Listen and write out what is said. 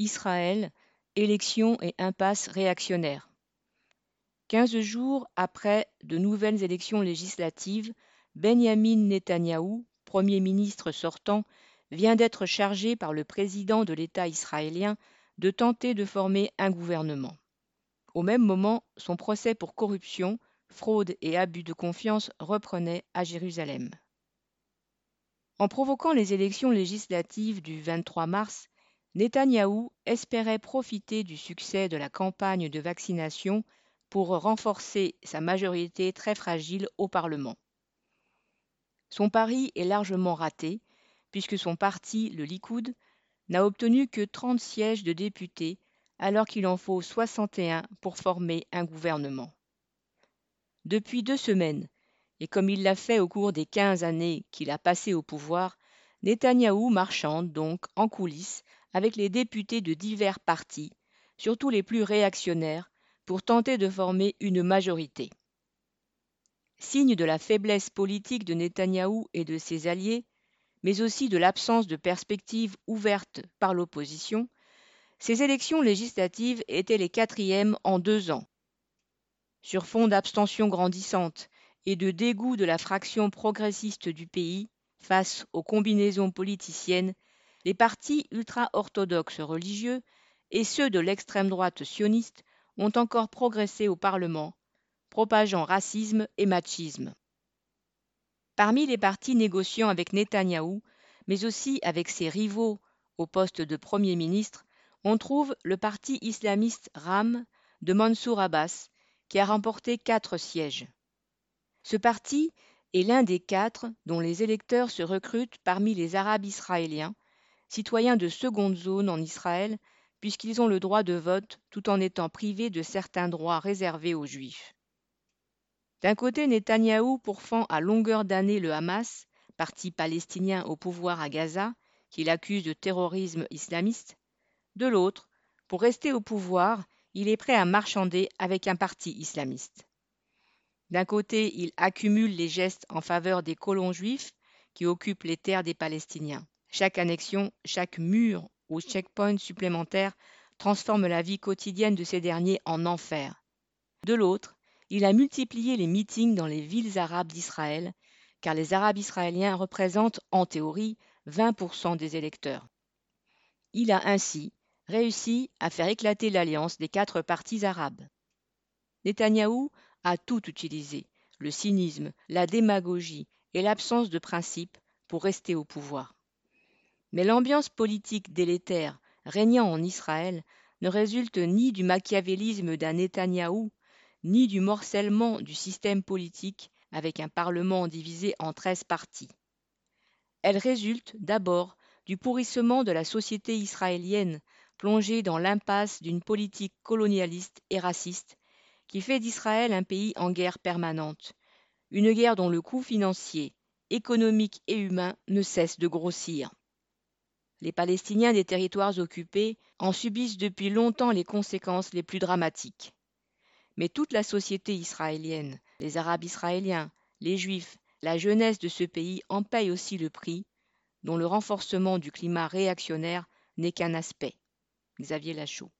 Israël, élections et impasse réactionnaire. Quinze jours après de nouvelles élections législatives, Benjamin Netanyahou, Premier ministre sortant, vient d'être chargé par le président de l'État israélien de tenter de former un gouvernement. Au même moment, son procès pour corruption, fraude et abus de confiance reprenait à Jérusalem. En provoquant les élections législatives du 23 mars, Netanyahou espérait profiter du succès de la campagne de vaccination pour renforcer sa majorité très fragile au Parlement. Son pari est largement raté, puisque son parti, le Likoud, n'a obtenu que 30 sièges de députés, alors qu'il en faut 61 pour former un gouvernement. Depuis deux semaines, et comme il l'a fait au cours des 15 années qu'il a passées au pouvoir, Netanyahou marchande donc en coulisses avec les députés de divers partis, surtout les plus réactionnaires, pour tenter de former une majorité. Signe de la faiblesse politique de Netanyahou et de ses alliés, mais aussi de l'absence de perspectives ouvertes par l'opposition, ces élections législatives étaient les quatrièmes en deux ans. Sur fond d'abstention grandissante et de dégoût de la fraction progressiste du pays face aux combinaisons politiciennes, les partis ultra-orthodoxes religieux et ceux de l'extrême droite sioniste ont encore progressé au Parlement, propageant racisme et machisme. Parmi les partis négociant avec Netanyahou, mais aussi avec ses rivaux au poste de Premier ministre, on trouve le parti islamiste RAM de Mansour Abbas, qui a remporté quatre sièges. Ce parti est l'un des quatre dont les électeurs se recrutent parmi les Arabes israéliens, citoyens de seconde zone en Israël, puisqu'ils ont le droit de vote tout en étant privés de certains droits réservés aux Juifs. D'un côté, Netanyahou pourfend à longueur d'année le Hamas, parti palestinien au pouvoir à Gaza, qu'il accuse de terrorisme islamiste. De l'autre, pour rester au pouvoir, il est prêt à marchander avec un parti islamiste. D'un côté, il accumule les gestes en faveur des colons juifs qui occupent les terres des Palestiniens. Chaque annexion, chaque mur ou checkpoint supplémentaire transforme la vie quotidienne de ces derniers en enfer. De l'autre, il a multiplié les meetings dans les villes arabes d'Israël, car les Arabes israéliens représentent, en théorie, 20% des électeurs. Il a ainsi réussi à faire éclater l'alliance des quatre partis arabes. Netanyahou a tout utilisé, le cynisme, la démagogie et l'absence de principe pour rester au pouvoir. Mais l'ambiance politique délétère régnant en Israël ne résulte ni du machiavélisme d'un Netanyahou ni du morcellement du système politique avec un Parlement divisé en treize partis. Elle résulte d'abord du pourrissement de la société israélienne plongée dans l'impasse d'une politique colonialiste et raciste qui fait d'Israël un pays en guerre permanente, une guerre dont le coût financier, économique et humain ne cesse de grossir. Les Palestiniens des territoires occupés en subissent depuis longtemps les conséquences les plus dramatiques mais toute la société israélienne, les Arabes israéliens, les Juifs, la jeunesse de ce pays en payent aussi le prix, dont le renforcement du climat réactionnaire n'est qu'un aspect. Xavier Lachaud.